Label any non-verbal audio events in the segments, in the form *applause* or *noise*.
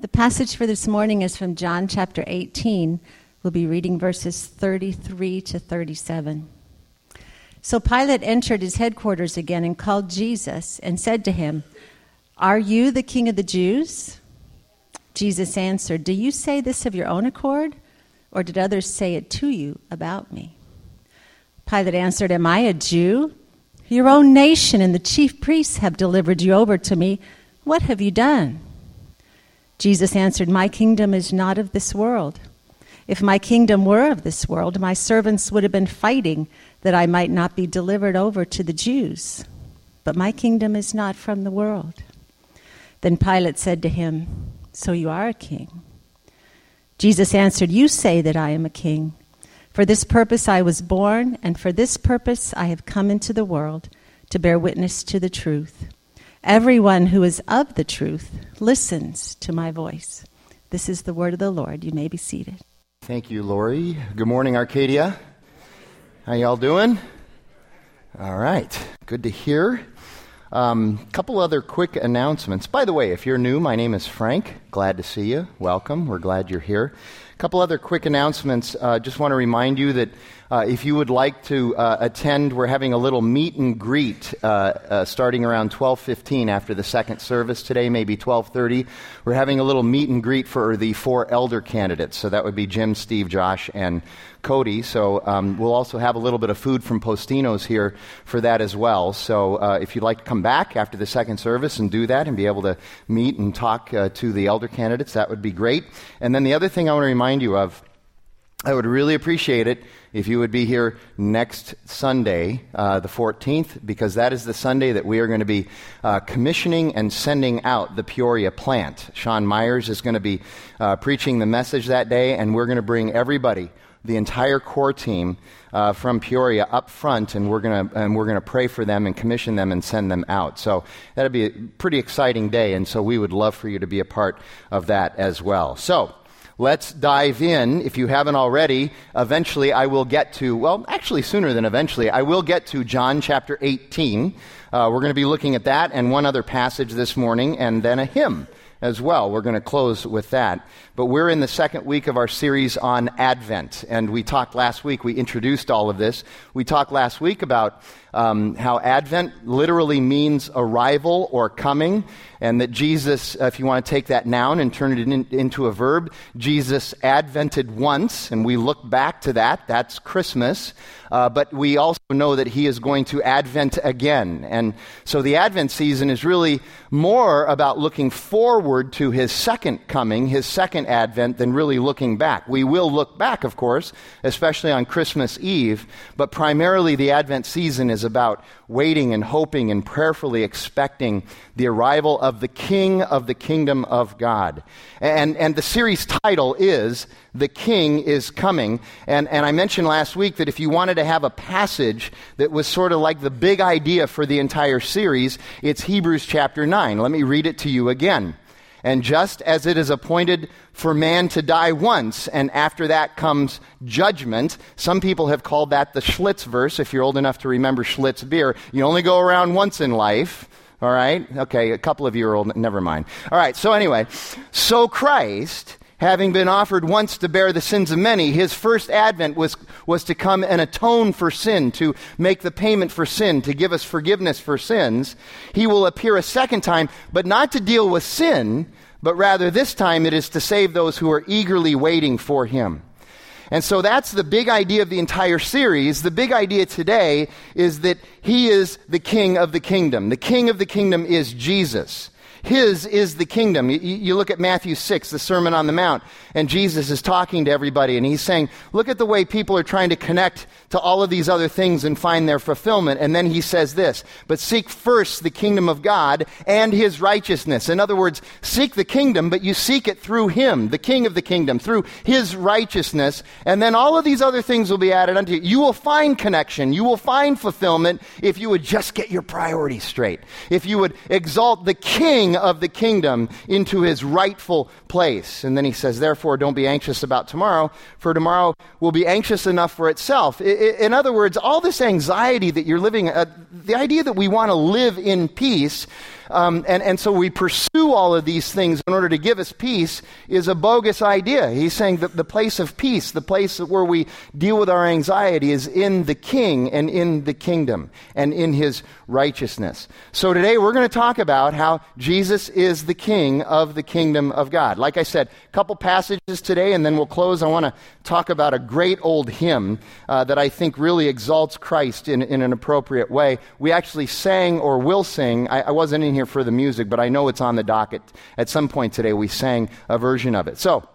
The passage for this morning is from John chapter 18. We'll be reading verses 33 to 37. So Pilate entered his headquarters again and called Jesus and said to him, Are you the king of the Jews? Jesus answered, Do you say this of your own accord, or did others say it to you about me? Pilate answered, Am I a Jew? Your own nation and the chief priests have delivered you over to me. What have you done? Jesus answered, My kingdom is not of this world. If my kingdom were of this world, my servants would have been fighting that I might not be delivered over to the Jews. But my kingdom is not from the world. Then Pilate said to him, So you are a king? Jesus answered, You say that I am a king. For this purpose I was born, and for this purpose I have come into the world to bear witness to the truth. Everyone who is of the truth listens to my voice. This is the word of the Lord. You may be seated. Thank you, Lori. Good morning, Arcadia. How y'all doing? All right. Good to hear. A um, couple other quick announcements. By the way, if you're new, my name is Frank. Glad to see you. Welcome. We're glad you're here. A couple other quick announcements. Uh, just want to remind you that uh, if you would like to uh, attend, we're having a little meet and greet uh, uh, starting around 12:15 after the second service today, maybe 12:30. We're having a little meet and greet for the four elder candidates. So that would be Jim, Steve, Josh, and Cody. So um, we'll also have a little bit of food from Postino's here for that as well. So uh, if you'd like to come back after the second service and do that and be able to meet and talk to the elder candidates, that would be great. And then the other thing I want to remind you of. I would really appreciate it if you would be here next Sunday, uh, the 14th, because that is the Sunday that we are going to be uh, commissioning and sending out the Peoria plant. Sean Myers is going to be uh, preaching the message that day, and we're going to bring everybody, the entire core team uh, from Peoria, up front, and we're going to and we're going to pray for them and commission them and send them out. So that'll be a pretty exciting day, and so we would love for you to be a part of that as well. So. Let's dive in. If you haven't already, eventually I will get to, well, actually sooner than eventually, I will get to John chapter 18. Uh, we're going to be looking at that and one other passage this morning, and then a hymn as well. We're going to close with that. But we're in the second week of our series on Advent. And we talked last week, we introduced all of this. We talked last week about um, how Advent literally means arrival or coming, and that Jesus, if you want to take that noun and turn it in, into a verb, Jesus advented once, and we look back to that. That's Christmas. Uh, but we also know that he is going to advent again. And so the Advent season is really more about looking forward to his second coming, his second advent, than really looking back. We will look back, of course, especially on Christmas Eve, but primarily the Advent season is about waiting and hoping and prayerfully expecting the arrival of the King of the kingdom of God. And, and the series title is The King is Coming. And, and I mentioned last week that if you wanted to have a passage that was sort of like the big idea for the entire series, it's Hebrews chapter 9. Let me read it to you again. And just as it is appointed for man to die once, and after that comes judgment, some people have called that the Schlitz verse, if you're old enough to remember Schlitz beer. You only go around once in life. All right? Okay, a couple of you are old. Never mind. All right, so anyway, so Christ, having been offered once to bear the sins of many, his first advent was, was to come and atone for sin, to make the payment for sin, to give us forgiveness for sins. He will appear a second time, but not to deal with sin, but rather this time it is to save those who are eagerly waiting for him. And so that's the big idea of the entire series. The big idea today is that he is the king of the kingdom. The king of the kingdom is Jesus. His is the kingdom. You, you, look at Matthew 6, the Sermon on the Mount, and Jesus is talking to everybody, and he's saying, Look at the way people are trying to connect to all of these other things and find their fulfillment. And then he says this, But seek first the kingdom of God and his righteousness. In other words, seek the kingdom, but you seek it through him, the king of the kingdom, through his righteousness. And then all of these other things will be added unto you. You will find connection. You will find fulfillment if you would just get your priorities straight. If you would exalt the king king of the kingdom into his rightful place. And then he says, Therefore, don't be anxious about tomorrow, for tomorrow will be anxious enough for itself. In other words, all this anxiety that you're living, uh, the idea that we want to live in peace, um, and, and so we pursue all of these things in order to give us peace is a bogus idea. He's saying that the place of peace, the place where we deal with our anxiety, is in the king and in the kingdom and in his righteousness. So today we're going to talk about how Jesus is the king of the kingdom of God. Like I said, a couple passages today, and then we'll close. I want to talk about a great old hymn uh, that I think really exalts Christ in, in an appropriate way. We actually sang or will sing. I, I wasn't in here for the music, but I know it's on the docket. At some point today, we sang a version of it. So,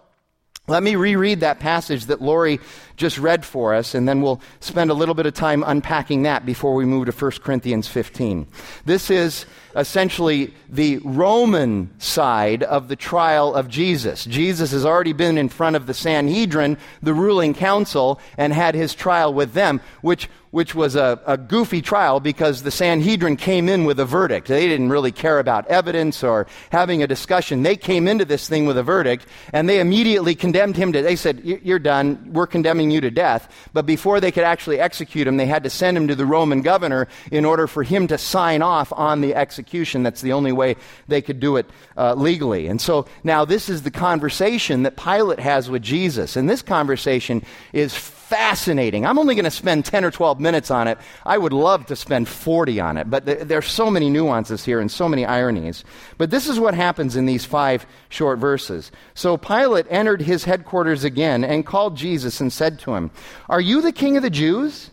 let me reread that passage that Lori just read for us, and then we'll spend a little bit of time unpacking that before we move to 1 Corinthians 15. This is essentially the Roman side of the trial of Jesus. Jesus has already been in front of the Sanhedrin, the ruling council, and had his trial with them, which which was a, a, goofy trial because the Sanhedrin came in with a verdict. They didn't really care about evidence or having a discussion. They came into this thing with a verdict and they immediately condemned him to, they said, You're done. We're condemning you to death. But before they could actually execute him, they had to send him to the Roman governor in order for him to sign off on the execution. That's the only way they could do it uh, legally. And so now this is the conversation that Pilate has with Jesus. And this conversation is fascinating. I'm only going to spend 10 or 12 minutes on it. I would love to spend 40 on it, but th- there's so many nuances here and so many ironies. But this is what happens in these five short verses. So Pilate entered his headquarters again and called Jesus and said to him, Are you the king of the Jews?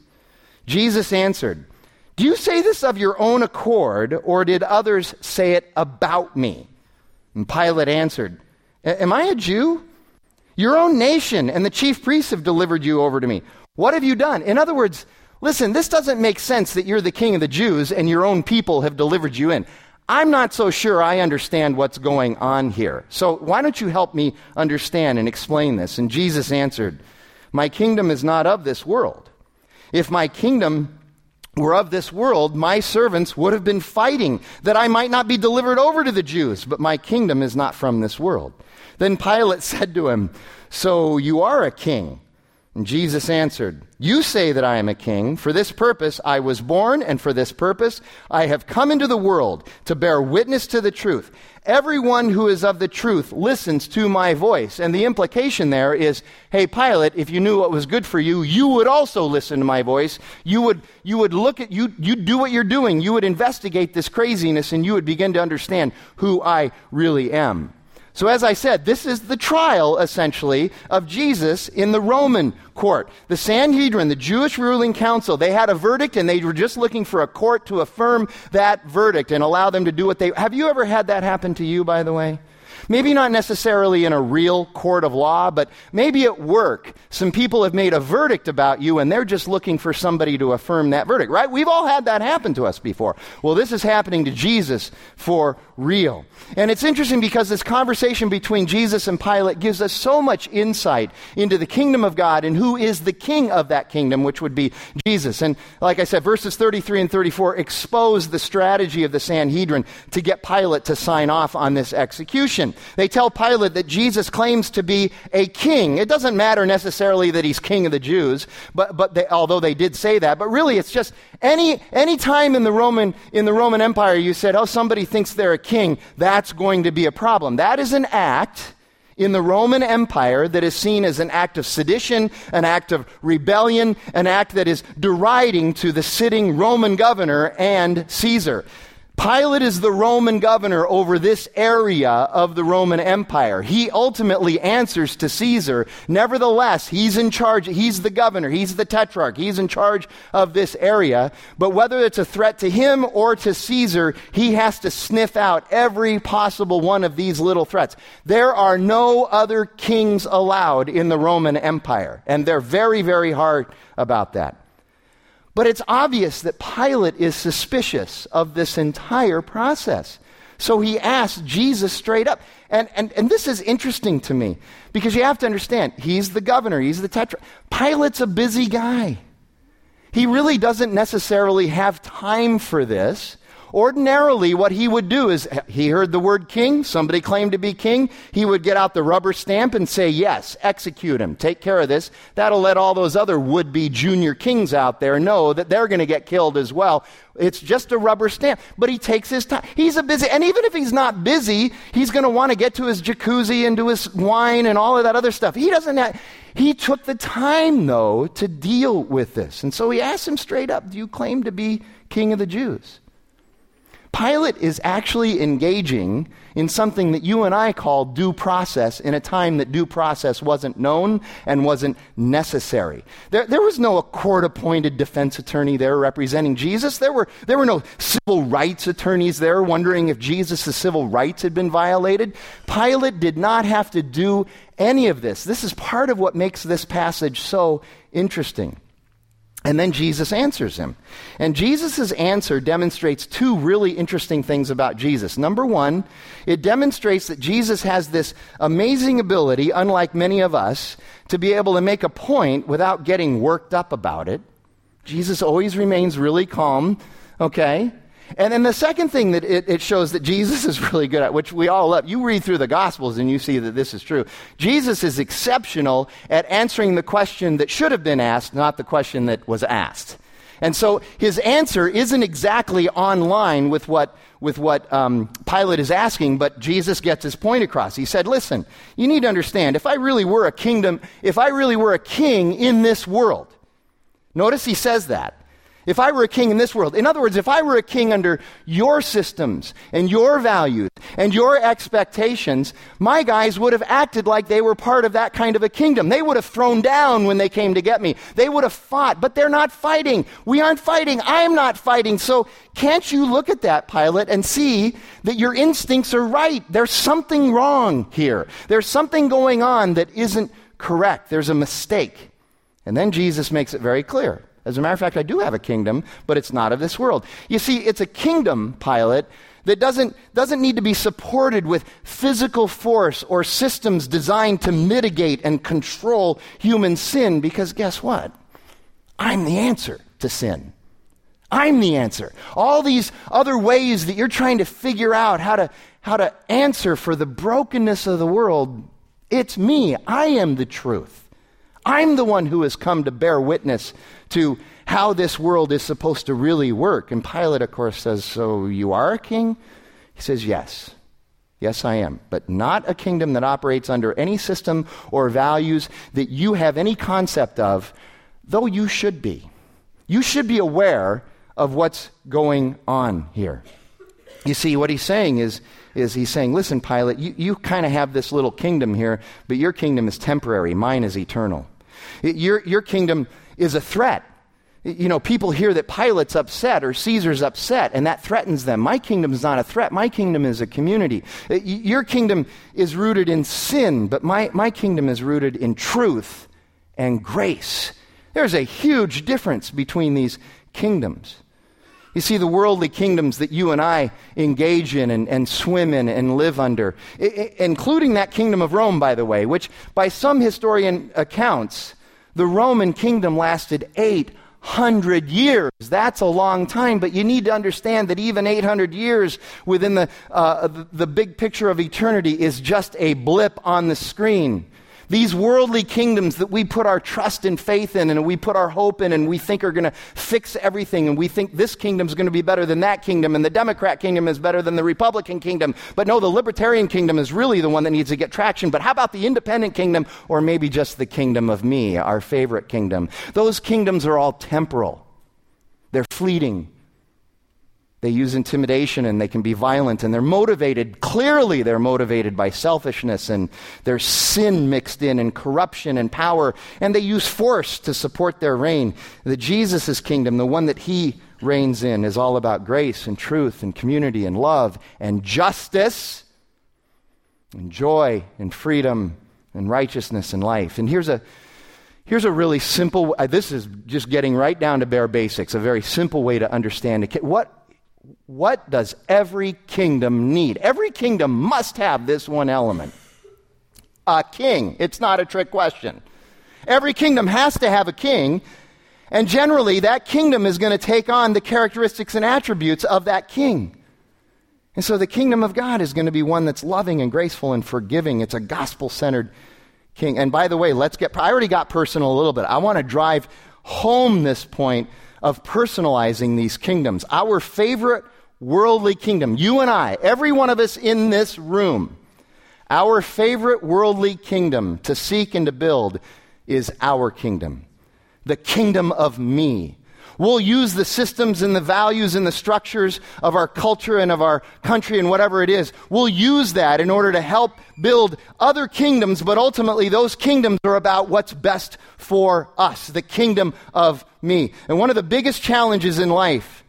Jesus answered, Do you say this of your own accord, or did others say it about me? And Pilate answered, Am I a Jew? Your own nation and the chief priests have delivered you over to me. What have you done? In other words, listen, this doesn't make sense that you're the king of the Jews and your own people have delivered you in. I'm not so sure I understand what's going on here. So why don't you help me understand and explain this? And Jesus answered, My kingdom is not of this world. If my kingdom were of this world, my servants would have been fighting that I might not be delivered over to the Jews, but my kingdom is not from this world. Then Pilate *laughs* said to him, So you are a king? And Jesus answered, You say that I am a king. For this purpose I was born, and for this purpose I have come into the world to bear witness to the truth. Everyone who is of the truth listens to my voice. And the implication there is, hey, Pilate, if you knew what was good for you, you would also listen to my voice. You would, you would look at, you, you'd do what you're doing. You would investigate this craziness, and you would begin to understand who I really am. So, as I said, this is the trial, essentially, of Jesus in the Roman court. The Sanhedrin, the Jewish ruling council, they had a verdict and they were just looking for a court to affirm that verdict and allow them to do what they. Have you ever had that happen to you, by the way? Maybe not necessarily in a real court of law, but maybe at work, some people have made a verdict about you and they're just looking for somebody to affirm that verdict, right? We've all had that happen to us before. Well, this is happening to Jesus for real. And it's interesting because this conversation between Jesus and Pilate gives us so much insight into the kingdom of God and who is the king of that kingdom, which would be Jesus. And like I said, verses 33 and 34 expose the strategy of the Sanhedrin to get Pilate to sign off on this execution. They tell Pilate that Jesus claims to be a king. It doesn't matter necessarily that he's king of the Jews, but, but they, although they did say that, but really it's just any, any time in the Roman, in the Roman Empire you said, oh, somebody thinks they're a king, that's going to be a problem. That is an act in the Roman Empire that is seen as an act of sedition, an act of rebellion, an act that is deriding to the sitting Roman governor and Caesar. Pilate is the Roman governor over this area of the Roman Empire. He ultimately answers to Caesar. Nevertheless, he's in charge. He's the governor. He's the tetrarch. He's in charge of this area. But whether it's a threat to him or to Caesar, he has to sniff out every possible one of these little threats. There are no other kings allowed in the Roman Empire. And they're very, very hard about that. But it's obvious that Pilate is suspicious of this entire process. So he asks Jesus straight up. And, and, and this is interesting to me because you have to understand, he's the governor, he's the tetrarch. Pilate's a busy guy. He really doesn't necessarily have time for this ordinarily what he would do is he heard the word king, somebody claimed to be king, he would get out the rubber stamp and say, Yes, execute him, take care of this. That'll let all those other would be junior kings out there know that they're going to get killed as well. It's just a rubber stamp. But he takes his time. He's a busy, and even if he's not busy, he's going to want to get to his jacuzzi and to his wine and all of that other stuff. He doesn't have, he took the time, though, to deal with this. And so he asked him straight up, Do you claim to be king of the Jews? Pilate is actually engaging in something that you and I call due process in a time that due process wasn't known and wasn't necessary. There, there was no court appointed defense attorney there representing Jesus. There were, there were no civil rights attorneys there wondering if Jesus' civil rights had been violated. Pilate did not have to do any of this. This is part of what makes this passage so interesting. And then Jesus answers him. And Jesus' answer demonstrates two really interesting things about Jesus. Number one, it demonstrates that Jesus has this amazing ability, unlike many of us, to be able to make a point without getting worked up about it. Jesus always remains really calm, okay? And then the second thing that it, it, shows that Jesus *laughs* is really good at, which we all love, you read through the Gospels and you see that this is true. Jesus is exceptional at answering the question that should have been asked, not the question that was asked. And so his answer isn't exactly on line with what, with what um, Pilate is asking, but Jesus gets his point across. He said, Listen, you need to understand, if I really were a kingdom, if I really were a king in this world, notice he says that. If I were a king in this world, in other words, if I were a king under your systems and your values and your expectations, my guys would have acted like they were part of that kind of a kingdom. They would have thrown down when they came to get me. They would have fought, but they're not fighting. We aren't fighting. I'm not fighting. So can't you look at that, Pilate, and see that your instincts are right? There's something wrong here. There's something going on that isn't correct. There's a mistake. And then Jesus makes it very clear. As a matter of fact, I do have a kingdom, but it's not of this world. You see, it's a kingdom, Pilate, that doesn't, doesn't need to be supported with physical force or systems designed to mitigate and control human sin, because guess what? I'm the answer to sin. I'm the answer. All these other ways that you're trying to figure out how to, how to answer for the brokenness of the world, it's me. I am the truth. I'm the one who has come to bear witness to how this world is supposed to really work. And Pilate, of course, says, So you are a king? He says, Yes. Yes, I am. But not a kingdom that operates under any system or values that you have any concept of, though you should be. You should be aware of what's going on here. You see, what he's saying is, is he's saying, listen, Pilate, you, you kind of have this little kingdom here, but your kingdom is temporary. Mine is eternal. Your, your kingdom is a threat. You know, people hear that Pilate's upset or Caesar's upset, and that threatens them. My kingdom is not a threat. My kingdom is a community. Your kingdom is rooted in sin, but my, my kingdom is rooted in truth and grace. There's a huge difference between these kingdoms. You see, the worldly kingdoms that you and I engage in and, and swim in and live under, I- including that kingdom of Rome, by the way, which by some historian accounts, the Roman kingdom lasted 800 years. That's a long time, but you need to understand that even 800 years within the, uh, the big picture of eternity is just a blip on the screen. These worldly kingdoms that we put our trust and faith in and we put our hope in and we think are going to fix everything and we think this kingdom is going to be better than that kingdom and the Democrat kingdom is better than the Republican kingdom. But no, the Libertarian kingdom is really the one that needs to get traction. But how about the independent kingdom or maybe just the kingdom of me, our favorite kingdom? Those kingdoms are all temporal. They're fleeting. They use intimidation and they can be violent and they're motivated, clearly, they're motivated by selfishness and there's sin mixed in and corruption and power. And they use force to support their reign. The Jesus' kingdom, the one that he reigns in, is all about grace and truth and community and love and justice and joy and freedom and righteousness and life. And here's a Here's a really simple, uh, this is just getting right down to bare basics, a very simple way to understand it. What what does every kingdom need? Every kingdom must have this one element a king. It's not a trick question. Every kingdom has to have a king, And generally, that kingdom is going to take on the characteristics and attributes of that king. And so the kingdom of God is going to be one that's loving and graceful and forgiving. It's a gospel centered king. And by the way, let's get, I already got personal a little bit. I want to drive home this point of personalizing these kingdoms. Our favorite worldly kingdom, you and I, every one of us in this room, our favorite worldly kingdom to seek and to build is our kingdom, the kingdom of me. We'll use the systems and the values and the structures of our culture and of our country and whatever it is. We'll use that in order to help build other kingdoms, but ultimately those kingdoms are about what's best for us, the kingdom of me. And one of the biggest challenges in life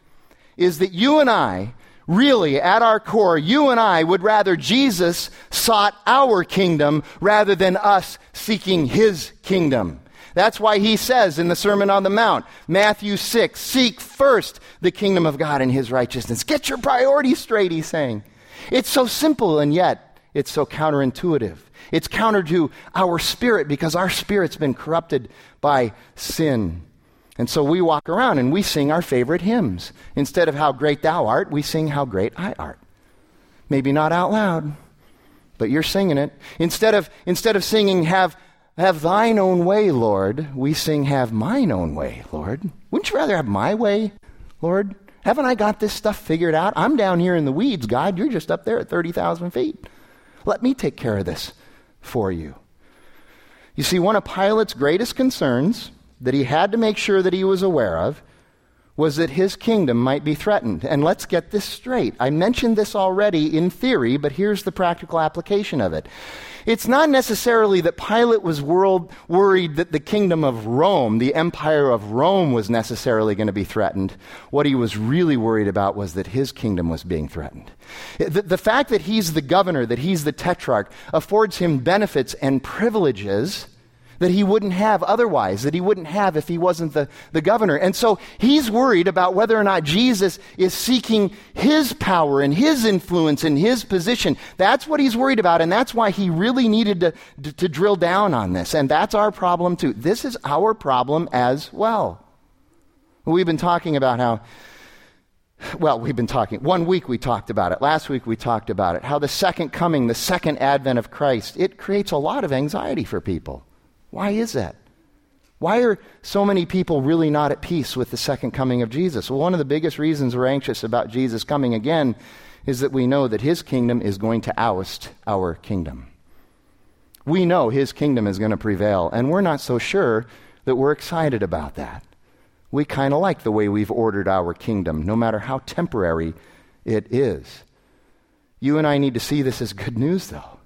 is that you and I, really, at our core, you and I would rather Jesus sought our kingdom rather than us seeking his kingdom. That's why he says in the Sermon on the Mount, Matthew 6, seek first the kingdom of God and his righteousness. Get your priorities straight, he's saying. It's so simple, and yet it's so counterintuitive. It's counter to our spirit because our spirit's been corrupted by sin. And so we walk around and we sing our favorite hymns. Instead of how great thou art, we sing how great I art. Maybe not out loud, but you're singing it. Instead of, instead of singing have have thine own way, Lord. We sing, Have mine own way, Lord. Wouldn't you rather have my way, Lord? Haven't I got this stuff figured out? I'm down here in the weeds, God. You're just up there at 30,000 feet. Let me take care of this for you. You see, one of Pilate's greatest concerns that he had to make sure that he was aware of was that his kingdom might be threatened. And let's get this straight. I mentioned this already in theory, but here's the practical application of it. It's not necessarily that Pilate was world, worried that the kingdom of Rome, the empire of Rome, was necessarily going to be threatened. What he was really worried about was that his kingdom was being threatened. The, the fact that he's the governor, that he's the tetrarch, affords him benefits and privileges that he wouldn't have otherwise, that he wouldn't have if he wasn't the, the governor. And so he's worried about whether or not Jesus is seeking his power and his influence and his position. That's what he's worried about, and that's why he really needed to, to, to drill down on this. And that's our problem too. This is our problem as well. We've been talking about how well, we've been talking. One week we talked about it. Last week we talked about it. How the second coming, the second advent of Christ, it creates a lot of anxiety for people. Why is that? Why are so many people really not at peace with the second coming of Jesus? Well, one of the biggest reasons we're anxious about Jesus coming again is that we know that his kingdom is going to oust our kingdom. We know his kingdom is going to prevail, and we're not so sure that we're excited about that. We kind of like the way we've ordered our kingdom, no matter how temporary it is. You and I need to see this as good news, though.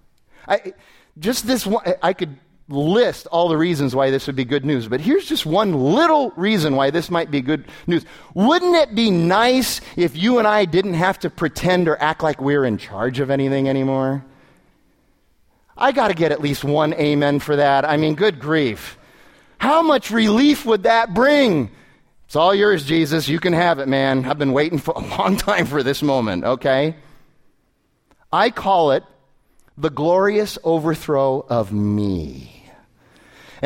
I, just this one, I could list all the reasons why this would be good news, but here's just one little reason why this might be good news. Wouldn't it be nice if you and I didn't have to pretend or act like we're in charge of anything anymore? I got to get at least one amen for that. I mean, good grief. How much relief would that bring? It's all yours, Jesus. You can have it, man. I've been waiting for a long *laughs* time for this moment, okay? I call it the glorious overthrow of me.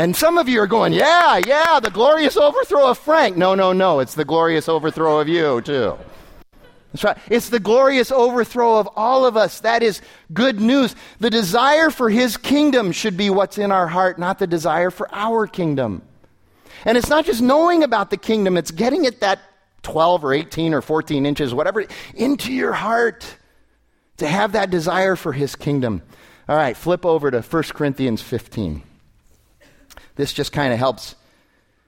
And some of you are going, yeah, yeah, the glorious overthrow of Frank. No, no, no, it's the glorious overthrow of you, too. That's right. It's the glorious overthrow of all of us. That is good news. The desire for his kingdom should be what's in our heart, not the desire for our kingdom. And it's not just knowing about the kingdom, it's getting it that 12 or 18 or 14 inches, whatever, into your heart to have that desire for his kingdom. All right, flip over to 1 Corinthians 15. This just kind of helps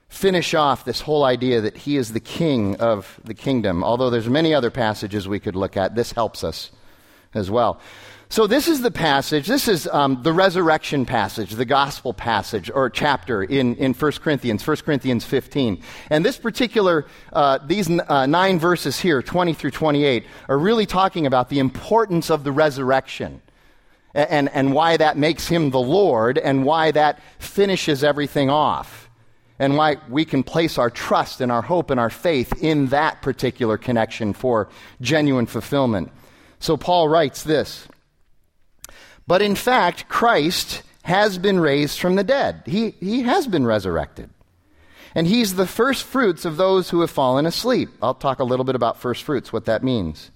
finish off this whole idea that he is the king of the kingdom. Although there's many other passages we could look at, this helps us as well. So this is the passage. This is um, the resurrection passage, the gospel passage or chapter in, in 1 Corinthians, 1 Corinthians 15. And this particular, uh, these uh, nine verses here, 20 through 28, are really talking about the importance of the resurrection and, and why that makes him the Lord and why that finishes everything off and why we can place our trust and our hope and our faith in that particular connection for genuine fulfillment. So Paul writes this But in fact, Christ has been raised from the dead, he, he has been resurrected. and he's the first fruits of those who have fallen asleep. I'll talk a little bit about first fruits, what that means.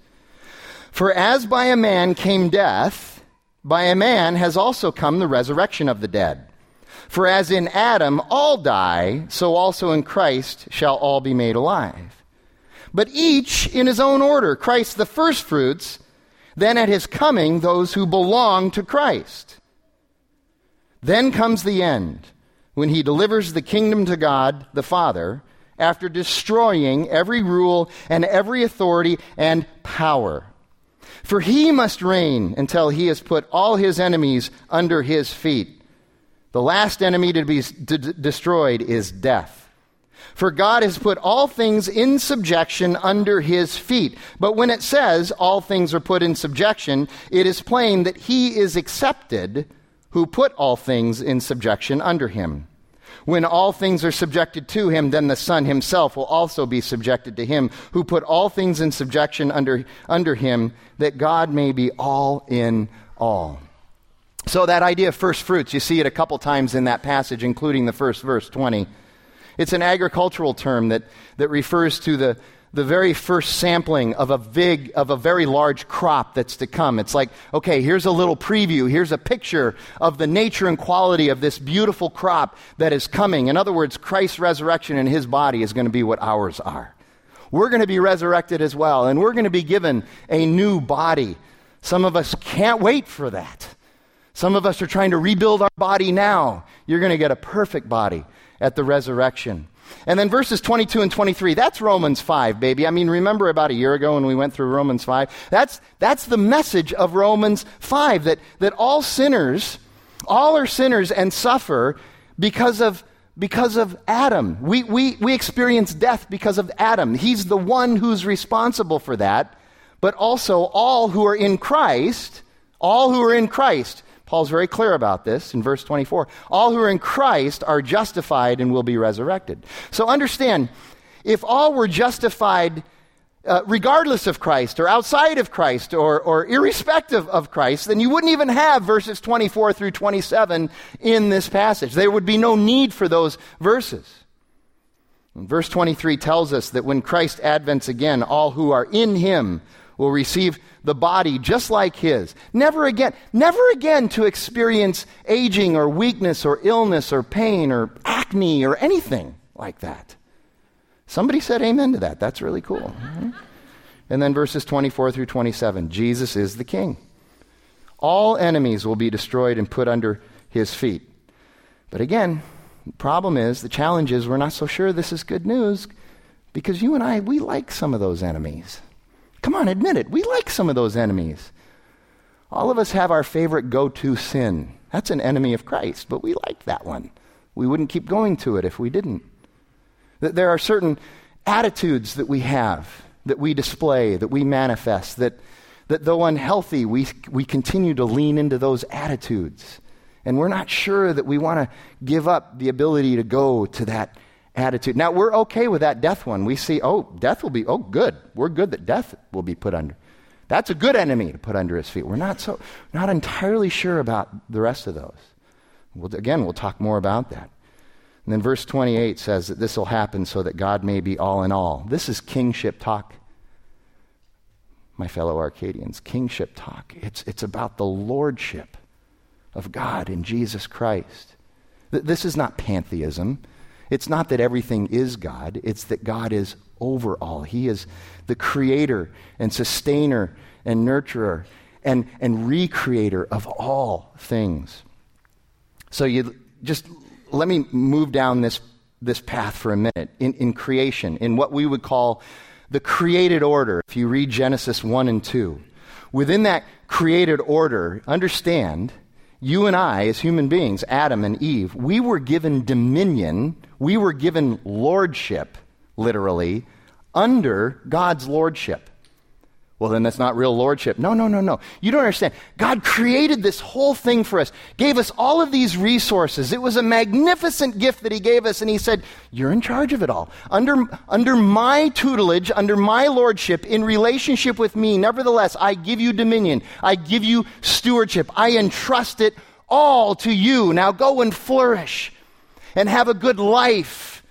For as by a man came death, by a man has also come the resurrection of the dead. For as in Adam all die, so also in Christ shall all be made alive. But each in his own order Christ the firstfruits, then at his coming those who belong to Christ. Then comes the end when he delivers the kingdom to God the Father after destroying every rule and every authority and power. For he must reign until he has put all his enemies under his feet. The last enemy to be d- destroyed is death. For God has put all things in subjection under his feet. But when it says all things are put in subjection, it is plain that he is excepted who put all things in subjection under him. When all things are subjected to him, then the Son himself will also be subjected to him who put all things in subjection under, under him, that God may be all in all. So, that idea of first fruits, you see it a couple times in that passage, including the first verse 20. It's an agricultural term that, that refers to the, the very first sampling of a big of a very large crop that's to come. It's like okay here's a little preview. Here's a picture of the nature and quality of this beautiful crop that is coming. In other words christ's resurrection and his body is going to be what ours are. We're going to be resurrected as well and we're going to be given a new body. Some of us can't wait for that. Some of us are trying to rebuild our body now. You're going to get a perfect body at the resurrection and then verses 22 and 23, that's Romans 5, baby. I mean, remember about a year ago when we went through Romans 5? That's, that's the message of Romans 5 that, that all sinners, all are sinners and suffer because of, because of Adam. We, we, we experience death because of Adam. He's the one who's responsible for that. But also, all who are in Christ, all who are in Christ, Paul's very clear about this in verse 24. All who are in Christ are justified and will be resurrected. So understand, if all were justified uh, regardless of Christ or outside of Christ or, or irrespective of Christ, then you wouldn't even have verses 24 through 27 in this passage. There would be no need for those verses. And verse 23 tells us that when Christ advents again, all who are in him will receive the body just like his. Never again, never again to experience aging or weakness or illness or pain or acne or anything like that. Somebody said amen to that. That's really cool. Mm-hmm. And then verses 24 through 27 Jesus is the king. All enemies will be destroyed and put under his feet. But again, the problem is, the challenge is, we're not so sure this is good news because you and I, we like some of those enemies. Come on, admit it. We like some of those enemies. All of us have our favorite go to sin. That's an enemy of Christ, but we like that one. We wouldn't keep going to it if we didn't. There are certain attitudes that we have, that we display, that we manifest, that, that though unhealthy, we, we continue to lean into those attitudes. And we're not sure that we want to give up the ability to go to that attitude. Now, we're okay with that death one. We see, oh, death will be, oh, good. We're good that death will be put under. That's a good enemy to put under his feet. We're not so, not entirely sure about the rest of those. We'll, again, we'll talk more about that. And then verse 28 says that this will happen so that God may be all in all. This is kingship talk, my fellow Arcadians. Kingship talk. It's, it's about the lordship of God in Jesus Christ. This is not pantheism. It's not that everything is God, it's that God is over all. He is the creator and sustainer and nurturer and, and recreator of all things. So you just let me move down this, this path for a minute. In, in creation, in what we would call the created order, if you read Genesis 1 and 2, within that created order, understand you and I, as human beings, Adam and Eve, we were given dominion, we were given lordship, literally, under God's lordship. Well, then that's not real lordship. No, no, no, no. You don't understand. God created this whole thing for us, gave us all of these resources. It was a magnificent gift that He gave us, and He said, You're in charge of it all. Under, under my tutelage, under my lordship, in relationship with me, nevertheless, I give you dominion. I give you stewardship. I entrust it all to you. Now go and flourish and have a good life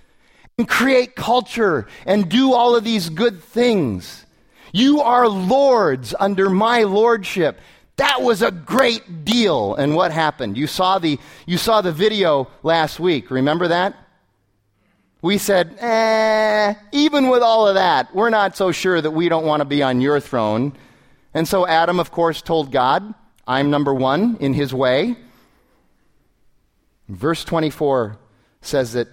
and create culture and do all of these good things. You are lords under my lordship. That was a great deal. And what happened? You saw the, you saw the video last week. Remember that? We said, eh, even with all of that, we're not so sure that we don't want to be on your throne. And so Adam, of course, told God, I'm number one in his way. Verse 24 says that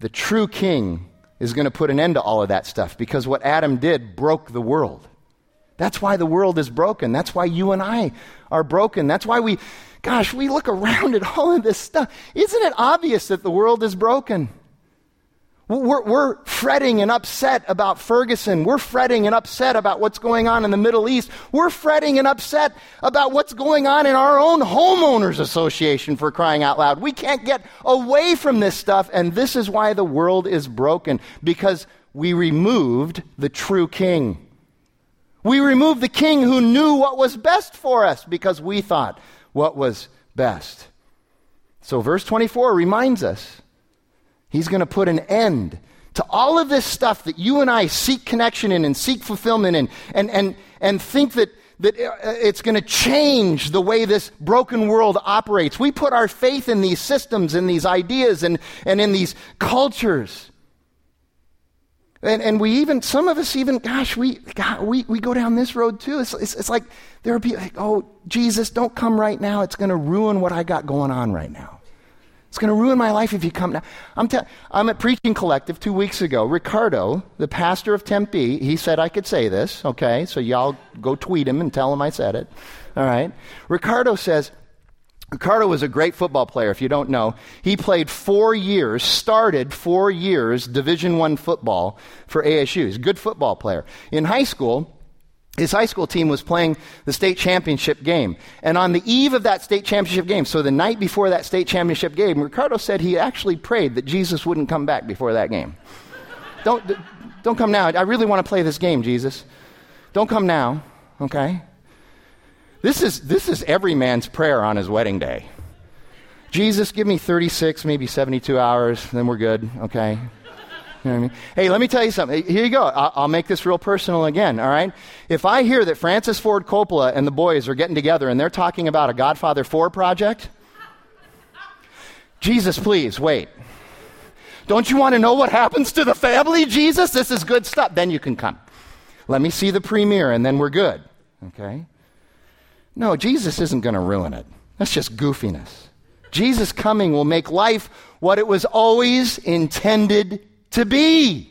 the true king is going to put an end to all of that stuff because what Adam did broke the world. That's why the world is broken. That's why you and I are broken. That's why we, gosh, we look around at all of this stuff. Isn't it obvious that the world is broken? We're, we're, fretting and upset about Ferguson. We're fretting and upset about what's going on in the Middle East. We're fretting and upset about what's going on in our own homeowners association for crying out loud. We can't get away from this stuff, and this is why the world is broken because we removed the true king. We removed the king who knew what was best for us because we thought what was best. So, verse 24 reminds us He's going to put an end to all of this stuff that you and I seek connection in and seek fulfillment in and, and, and think that, that uh, it's going to change the way this broken world operates. We put our faith in these systems and these ideas and, and in these cultures. And, and we even, some of us even, gosh, we, God, we, we go down this road too. It's, it's, it's like there are people like, oh, Jesus, don't come right now. It's going to ruin what I got going on right now. It's going to ruin my life if you come now. I'm, te- I'm at Preaching Collective two weeks ago. Ricardo, the pastor of Tempe, he said I could say this, okay? So y'all go tweet him and tell him I said it. All right? Ricardo says, Ricardo was a great football player, if you don't know. He played four years, started four years Division One football for ASU. He's a good football player. In high school, his high school team was playing the state championship game. And on the eve of that state championship game, so the night before that state championship game, Ricardo said he actually prayed that Jesus wouldn't come back before that game. don't, don't come now. I really want to play this game, Jesus. Don't come now, okay? This is, this is every man's prayer on his wedding day. Jesus, give me 36, maybe 72 hours, then we're good, okay? You know I mean? Hey, let me tell you something. Here you go. I'll, make this real personal again, all right? If I hear that Francis Ford Coppola and the boys are getting together and they're talking about a Godfather 4 project, Jesus, please, wait. Don't you want to know what happens to the family, Jesus? This is good stuff. Then you can come. Let me see the premiere and then we're good, okay? No, Jesus isn't going to ruin it. That's just goofiness. Jesus coming will make life what it was always intended to be.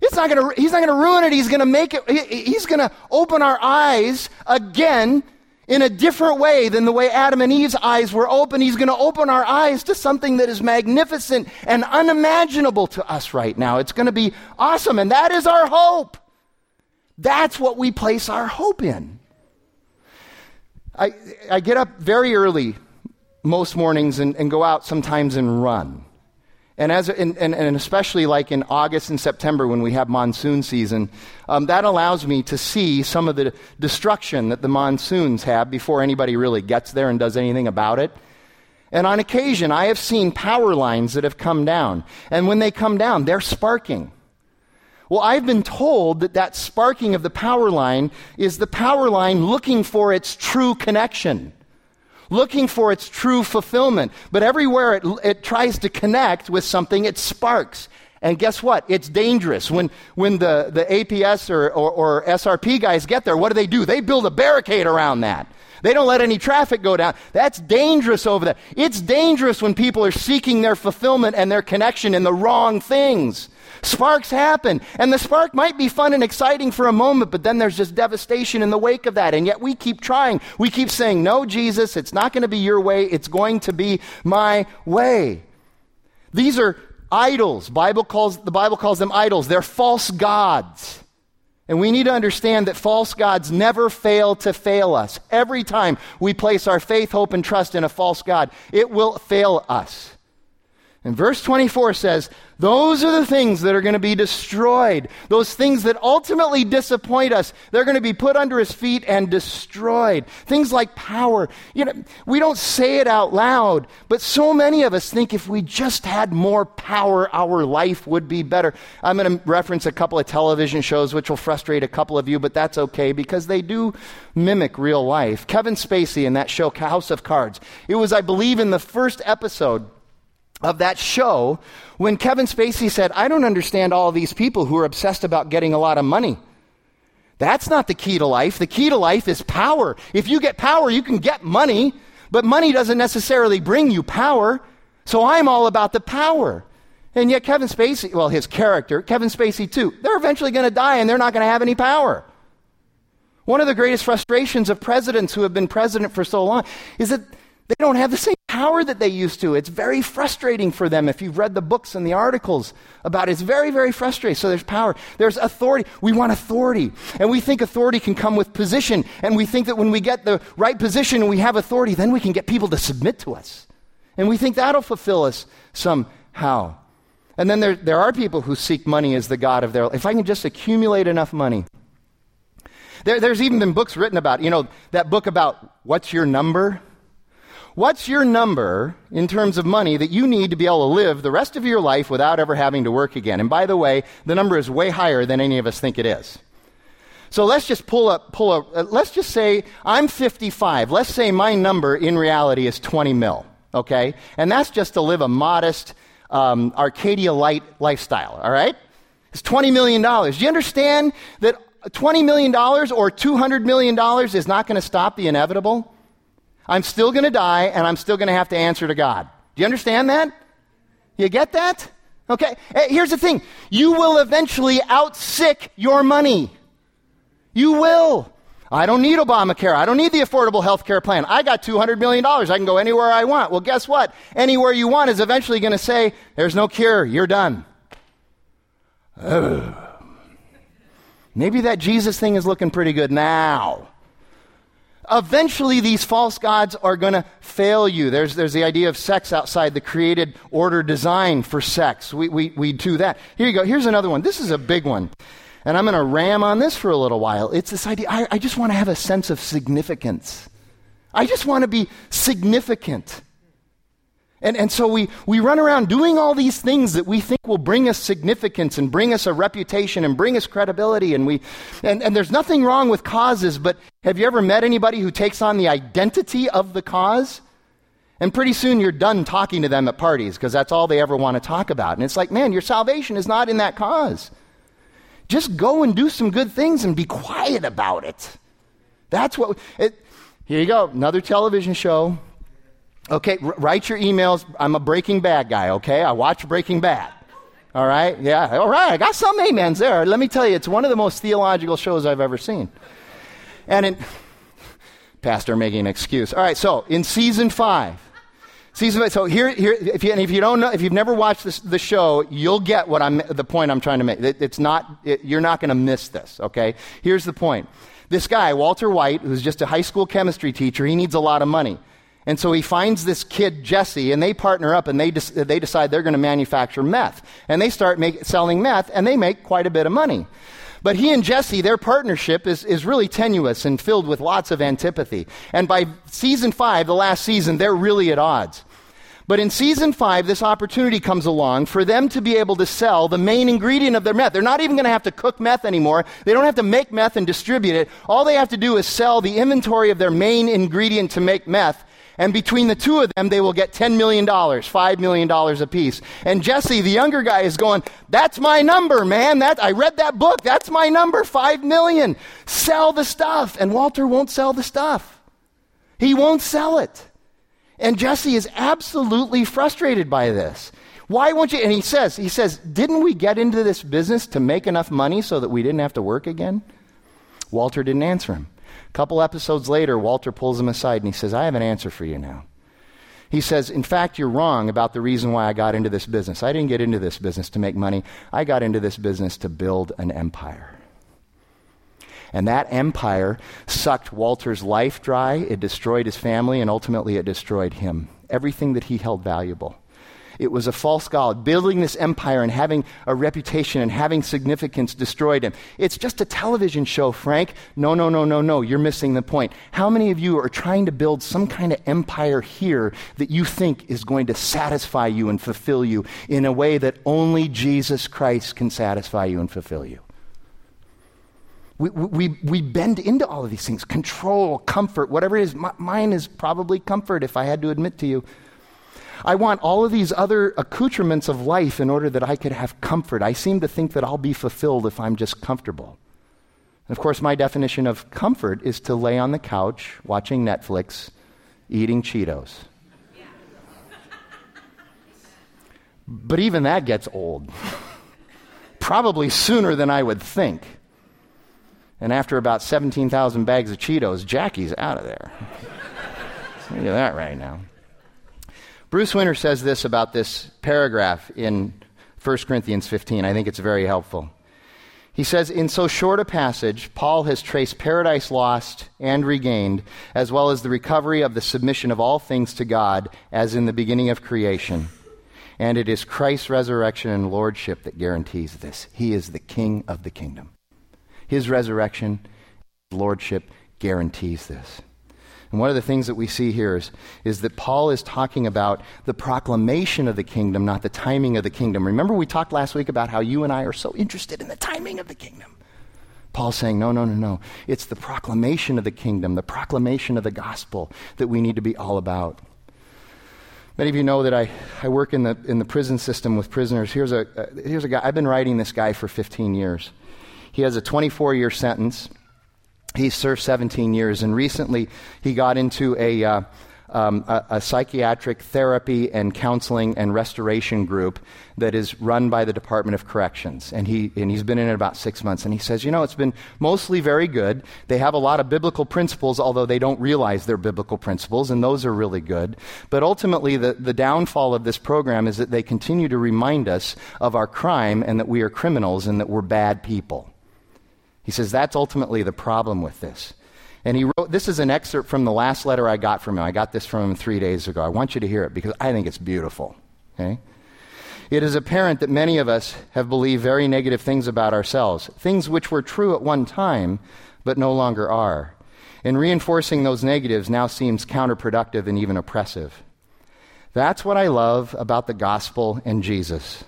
It's not gonna, he's not going to ruin it. He's going to make it, he, he's going to open our eyes again in a different way than the way Adam and Eve's eyes were open. He's going to open our eyes to something that is magnificent and unimaginable to us right now. It's going to be awesome, and that is our hope. That's what we place our hope in. I, I get up very early most mornings and, and go out sometimes and run. And, as, and, and, and, especially like in August and September when we have monsoon season, um, that allows me to see some of the destruction that the monsoons have before anybody really gets there and does anything about it. And on occasion, I have seen power lines that have come down. And when they come down, they're sparking. Well, I've been told that that sparking of the power line is the power line looking for its true connection looking for its true fulfillment. But everywhere it, it tries to connect with something, it sparks. And guess what? It's dangerous. When, when the, the APS or, or, or SRP guys get there, what do they do? They build a barricade around that. They don't let any traffic go down. That's dangerous over there. It's dangerous when people are seeking their fulfillment and their connection in the wrong things. Sparks happen. And the spark might be fun and exciting for a moment, but then there's just devastation in the wake of that. And yet we keep trying. We keep saying, No, Jesus, it's not going to be your way. It's going to be my way. These are idols. Bible calls, the Bible calls them idols. They're false gods. And we need to understand that false gods never fail to fail us. Every time we place our faith, hope, and trust in a false God, it will fail us. And verse 24 says, Those are the things that are going to be destroyed. Those things that ultimately disappoint us. They're going to be put under his feet and destroyed. Things like power. You know, we don't say it out loud, but so many of us think if we just had more power, our life would be better. I'm going to reference a couple of television shows which will frustrate a couple of you, but that's okay because they do mimic real life. Kevin Spacey in that show, House of Cards. It was, I believe, in the first episode of that show when Kevin Spacey said, I don't understand all these people who are obsessed about getting a lot of money. That's not the key to life. The key to life is power. If you get power, you can get money, but money doesn't necessarily bring you power. So I'm all about the power. And yet, Kevin Spacey, well, his character, Kevin Spacey too, they're eventually going to die and they're not going to have any power. One of the greatest frustrations of presidents who have been president for so long is that they don't have the same power that they used to. It's very frustrating for them if you've read the books and the articles about it. It's very, very frustrating. So there's power. There's authority. We want authority. And we think authority can come with position. And we think that when we get the right position and we have authority, then we can get people to submit to us. And we think that'll fulfill us somehow. And then there, there are people who seek money as the God of their life. If I can just accumulate enough money. There, there's even been books written about, you know, that book about what's your number? What's your number in terms of money that you need to be able to live the rest of your life without ever having to work again? And by the way, the number is way higher than any of us think it is. So let's just pull up, pull up, uh, let's just say I'm 55. Let's say my number in reality is 20 mil, okay? And that's just to live a modest, um, Arcadia light lifestyle, all right? It's $20 million. Do you understand that $20 million or $200 million is not going to stop the inevitable? I'm still going to die and I'm still going to have to answer to God. Do you understand that? You get that? Okay. Hey, here's the thing you will eventually outsick your money. You will. I don't need Obamacare. I don't need the Affordable Health Care Plan. I got $200 million. I can go anywhere I want. Well, guess what? Anywhere you want is eventually going to say, there's no cure. You're done. Ugh. Maybe that Jesus thing is looking pretty good now eventually these false gods are going to fail you. There's, there's the idea of sex outside the created order design for sex. We, we, we do that. Here you go. Here's another one. This is a big one. And I'm going to ram on this for a little while. It's this idea I, I just want to have a sense of significance. I just want to be significant. And, and so we, we run around doing all these things that we think will bring us significance and bring us a reputation and bring us credibility. And, we, and, and there's nothing wrong with causes, but have you ever met anybody who takes on the identity of the cause? And pretty soon you're done talking to them at parties because that's all they ever want to talk about. And it's like, man, your salvation is not in that cause. Just go and do some good things and be quiet about it. That's what. It, here you go, another television show Okay, r- write your emails. I'm a Breaking Bad guy, okay? I watch Breaking Bad. All right? Yeah, all right. I got some amens there. Let me tell you, it's one of the most theological shows I've ever seen. And in, *laughs* Pastor making an excuse. All right, so in season five, season five, so here, here if, you, and if you don't know, if you've never watched this, the show, you'll get what I'm, the point I'm trying to make. It, it's not, it, you're not going to miss this, okay? Here's the point. This guy, Walter White, who's just a high school chemistry teacher, he needs a lot of money. And so he finds this kid, Jesse, and they partner up and they, de- they decide they're going to manufacture meth. And they start make- selling meth, and they make quite a bit of money. But he and Jesse, their partnership is, is really tenuous and filled with lots of antipathy. And by season five, the last season, they're really at odds. But in season five, this opportunity comes along for them to be able to sell the main ingredient of their meth. They're not even going to have to cook meth anymore. They don't have to make meth and distribute it. All they have to do is sell the inventory of their main ingredient to make meth and between the two of them, they will get $10 million, $5 million apiece. And Jesse, the younger guy, is going, That's my number, man. That, I read that book. That's my number, 5 million. Sell the stuff. And Walter won't sell the stuff, he won't sell it. And Jesse is absolutely frustrated by this. Why won't you? And he says, he says, didn't we get into this business to make enough money so that we didn't have to work again? Walter didn't answer him couple episodes later, Walter pulls him aside and he says, I have an answer for you now. He says, In fact, you're wrong about the reason why I got into this business. I didn't get into this business to make money, I got into this business to build an empire. And that empire sucked Walter's life dry, it destroyed his family, and ultimately it destroyed him. Everything that he held valuable. It was a false god, building this empire and having a reputation and having significance destroyed him. It's just a television show, Frank. No, no, no, no, no. You're missing the point. How many of you are trying to build some kind of empire here that you think is going to satisfy you and fulfill you in a way that only Jesus Christ can satisfy you and fulfill you? We, we, we bend into all of these things control, comfort, whatever it is. Mine is probably comfort, if I had to admit to you. I want all of these other accoutrements of life in order that I could have comfort. I seem to think that I'll be fulfilled if I'm just comfortable. And of course, my definition of comfort is to lay on the couch watching Netflix, eating Cheetos. But even that gets old. *laughs* Probably sooner than I would think. And after about 17,000 bags of Cheetos, Jackie's out of there. *laughs* Look at that right now. Bruce Winter says this about this paragraph in 1 Corinthians 15. I think it's very helpful. He says, In so short a passage, Paul has traced paradise lost and regained, as well as the recovery of the submission of all things to God, as in the beginning of creation. And it is Christ's resurrection and lordship that guarantees this. He is the king of the kingdom. His resurrection, lordship guarantees this. And one of the things that we see here is, is that Paul is talking about the proclamation of the kingdom, not the timing of the kingdom. Remember, we talked last week about how you and I are so interested in the timing of the kingdom. Paul's saying, no, no, no, no. It's the proclamation of the kingdom, the proclamation of the gospel that we need to be all about. Many of you know that I, I work in the, in the prison system with prisoners. Here's a, uh, here's a guy, I've been writing this guy for 15 years. He has a 24 year sentence. He served 17 years, and recently he got into a, uh, um, a, a, psychiatric therapy and counseling and restoration group that is run by the Department of Corrections. And, he, and he's been in it about six months. And he says, You know, it's been mostly very good. They have a lot of biblical principles, although they don't realize they're biblical principles, and those are really good. But ultimately, the, the downfall of this program is that they continue to remind us of our crime and that we are criminals and that we're bad people. He says that's ultimately the problem with this. And he wrote, this is an excerpt from the last letter I got from him. I got this from him three days ago. I want you to hear it because I think it's beautiful. Okay? It is apparent that many of us have believed very negative things about ourselves, things which were true at one time, but no longer are. And reinforcing those negatives now seems counterproductive and even oppressive. That's what I love about the gospel and Jesus.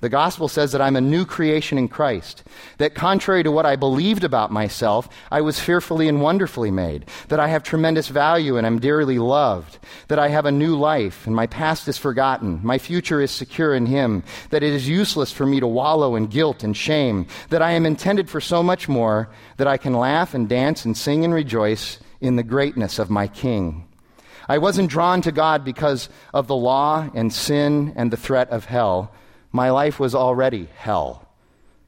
The gospel says that I'm a new creation in Christ. That contrary to what I believed about myself, I was fearfully and wonderfully made. That I have tremendous value and I'm dearly loved. That I have a new life and my past is forgotten. My future is secure in Him. That it is useless for me to wallow in guilt and shame. That I am intended for so much more that I can laugh and dance and sing and rejoice in the greatness of my King. I wasn't drawn to God because of the law and sin and the threat of hell my life was already hell.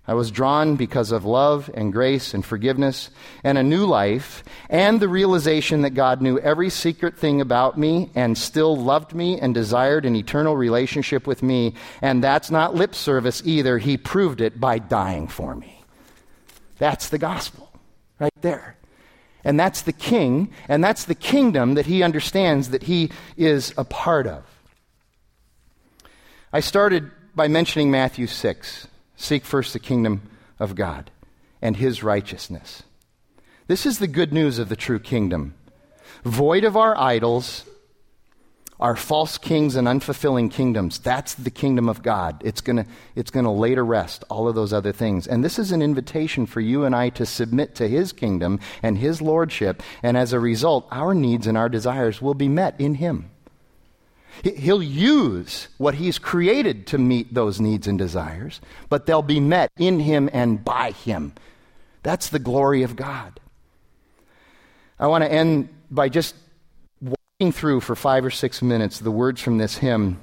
I was drawn because of love and grace and forgiveness and a new life and the realization that God knew every secret thing about me and still loved me and desired an eternal relationship with me. And that's not lip service either. He proved it by dying for me. That's the gospel right there. And that's the king, and that's the kingdom that he understands that he is a part of. I started by mentioning Matthew 6 Seek first the kingdom of God and his righteousness. This is the good news of the true kingdom. Void of our idols, our false kings and unfulfilling kingdoms. That's the kingdom of God. It's going to it's going to lay to rest all of those other things. And this is an invitation for you and I to submit to his kingdom and his lordship. And as a result, our needs and our desires will be met in him. He'll use what He's created to meet those needs and desires, but they'll be met in Him and by Him. That's the glory of God. I want to end by just walking through for five or six minutes the words from this hymn.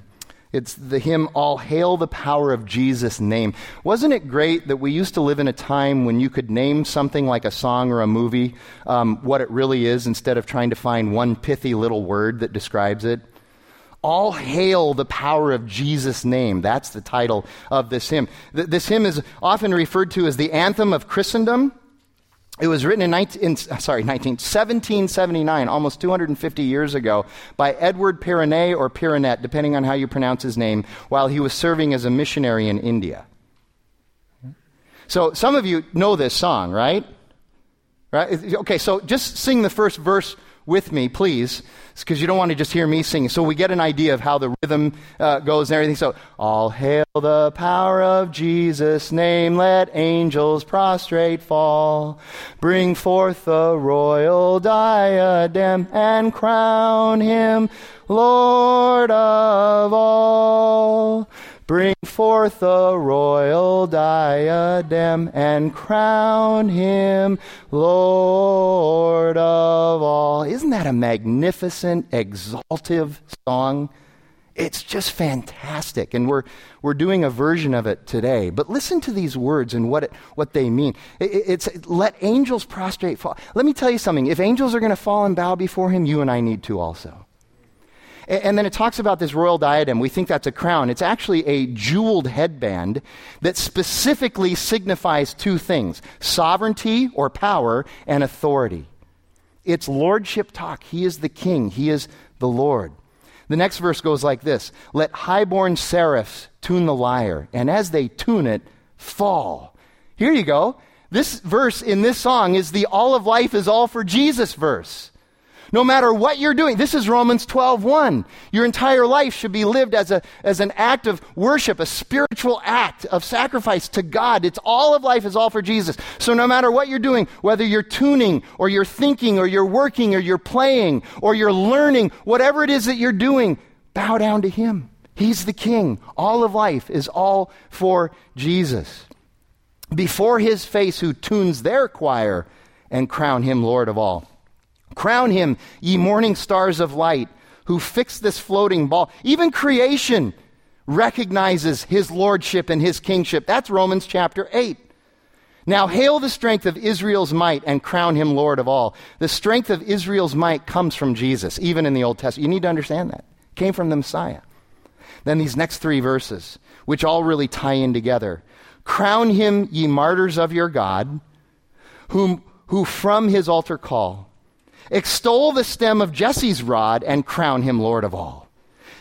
It's the hymn, All Hail the Power of Jesus' Name. Wasn't it great that we used to live in a time when you could name something like a song or a movie um, what it really is instead of trying to find one pithy little word that describes it? All hail the power of Jesus' name. That's the title of this hymn. This hymn is often referred to as the anthem of Christendom. It was written in, 19, in, uh, sorry, 19, 1779, almost 250 years ago, by Edward Pyrenees or Perronet, depending on how you pronounce his name, while he was serving as a missionary in India. So some of you know this song, right? Right? Okay, so just sing the first verse with me, please, because you don't want to just hear me sing. So we get an idea of how the rhythm uh, goes and everything. So, all hail the power of Jesus' name, let angels prostrate fall. Bring forth the royal diadem and crown him Lord of all. Bring forth the royal diadem and crown him Lord of all. Isn't that a magnificent, exaltive song? It's just fantastic. And we're, we're doing a version of it today. But listen to these words and what, it, what they mean. It, it's let angels prostrate fall. Let me tell you something. If angels are going to fall and bow before him, you and I need to also. And then it talks about this royal diadem. We think that's a crown. It's actually a jeweled headband that specifically signifies two things sovereignty or power and authority. It's lordship talk. He is the king, he is the Lord. The next verse goes like this Let highborn seraphs tune the lyre, and as they tune it, fall. Here you go. This verse in this song is the all of life is all for Jesus verse. No matter what you're doing, this is Romans 12:1. Your entire life should be lived as, a, as an act of worship, a spiritual act of sacrifice to God. It's all of life is all for Jesus. So no matter what you're doing, whether you're tuning or you're thinking or you're working or you're playing or you're learning, whatever it is that you're doing, bow down to Him. He's the King. All of life is all for Jesus. Before His face, who tunes their choir and crown Him Lord of all. Crown him, ye morning stars of light, who fix this floating ball. Even creation recognizes his lordship and his kingship. That's Romans chapter 8. Now, hail the strength of Israel's might and crown him Lord of all. The strength of Israel's might comes from Jesus, even in the Old Testament. You need to understand that. It came from the Messiah. Then these next three verses, which all really tie in together. Crown him, ye martyrs of your God, whom, who from his altar call. Extol the stem of Jesse's rod and crown him Lord of all.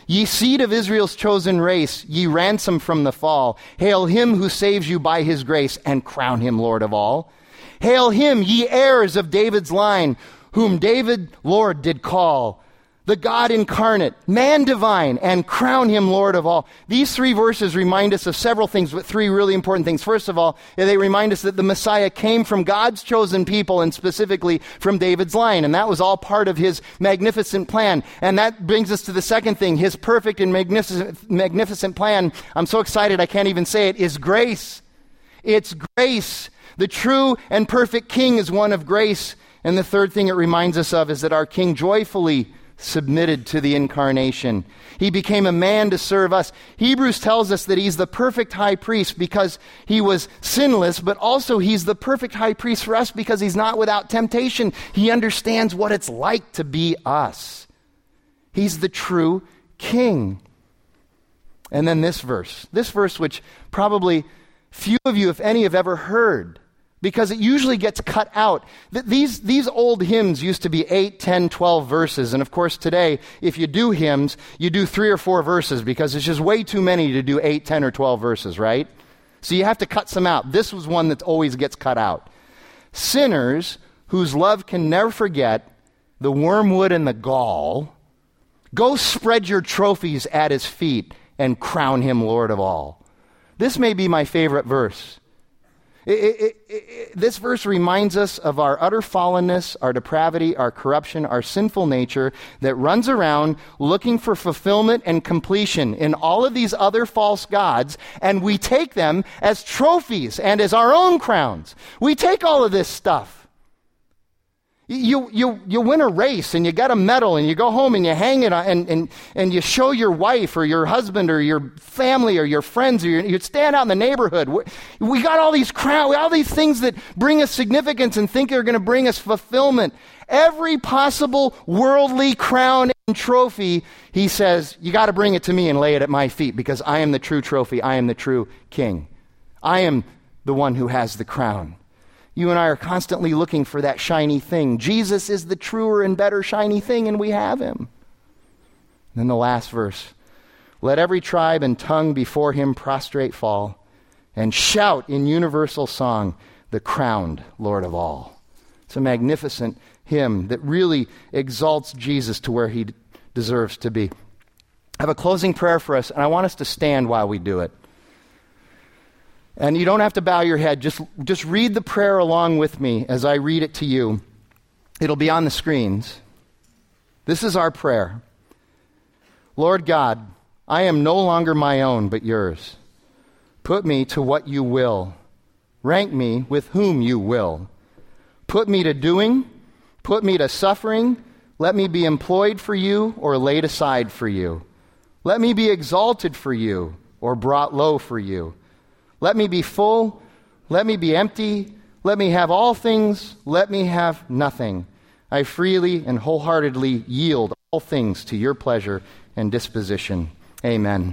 Ye seed of Israel's chosen race, ye ransom from the fall. Hail him who saves you by his grace and crown him Lord of all. Hail him, ye heirs of David's line, whom David Lord did call the God incarnate, man divine, and crown him Lord of all. These three verses remind us of several things, but three really important things. First of all, they remind us that the Messiah came from God's chosen people and specifically from David's line, and that was all part of his magnificent plan. And that brings us to the second thing, his perfect and magnificent, magnificent plan. I'm so excited I can't even say it, is grace. It's grace. The true and perfect King is one of grace. And the third thing it reminds us of is that our King joyfully submitted to the incarnation. He became a man to serve us. Hebrews tells us that he's the perfect high priest because he was sinless, but also he's the perfect high priest for us because he's not without temptation. He understands what it's like to be us. He's the true king. And then this verse, this verse, which probably few of you, if any, have ever heard because it usually gets cut out. These, these old hymns used to be 8, 10, 12 verses. And of course, today, if you do hymns, you do three or four verses because it's just way too many to do 8, 10, or 12 verses, right? So you have to cut some out. This was one that always gets cut out. Sinners whose love can never forget the wormwood and the gall, go spread your trophies at his feet and crown him Lord of all. This may be my favorite verse it, it, it, this verse reminds us of our utter fallenness, our depravity, our corruption, our sinful nature that runs around looking for fulfillment and completion in all of these other false gods, and we take them as trophies and as our own crowns. We take all of this stuff you, you, you win a race and you get a medal and you go home and you hang it on, and, and, and you show your wife or your husband or your family or your friends or your, you stand out in the neighborhood. We got all these crown, all these things that bring us significance and think they're going to bring us fulfillment. Every possible worldly crown and trophy, he says, you got to bring it to me and lay it at my feet because I am the true trophy. I am the true king. I am the one who has the crown. You and I are constantly looking for that shiny thing. Jesus is the truer and better shiny thing, and we have him. then the last verse let every tribe and tongue before him prostrate fall, and shout in universal song, the crowned Lord of all. It's a magnificent hymn that really exalts Jesus to where he deserves to be. I have a closing prayer for us, and I want us to stand while we do it. And you don't have to bow your head. Just, just read the prayer along with me as I read it to you. It'll be on the screens. This is our prayer Lord God, I am no longer my own, but yours. Put me to what you will. Rank me with whom you will. Put me to doing, put me to suffering. Let me be employed for you or laid aside for you. Let me be exalted for you or brought low for you. Let me be full. Let me be empty. Let me have all things. Let me have nothing. I freely and wholeheartedly yield all things to your pleasure and disposition. Amen.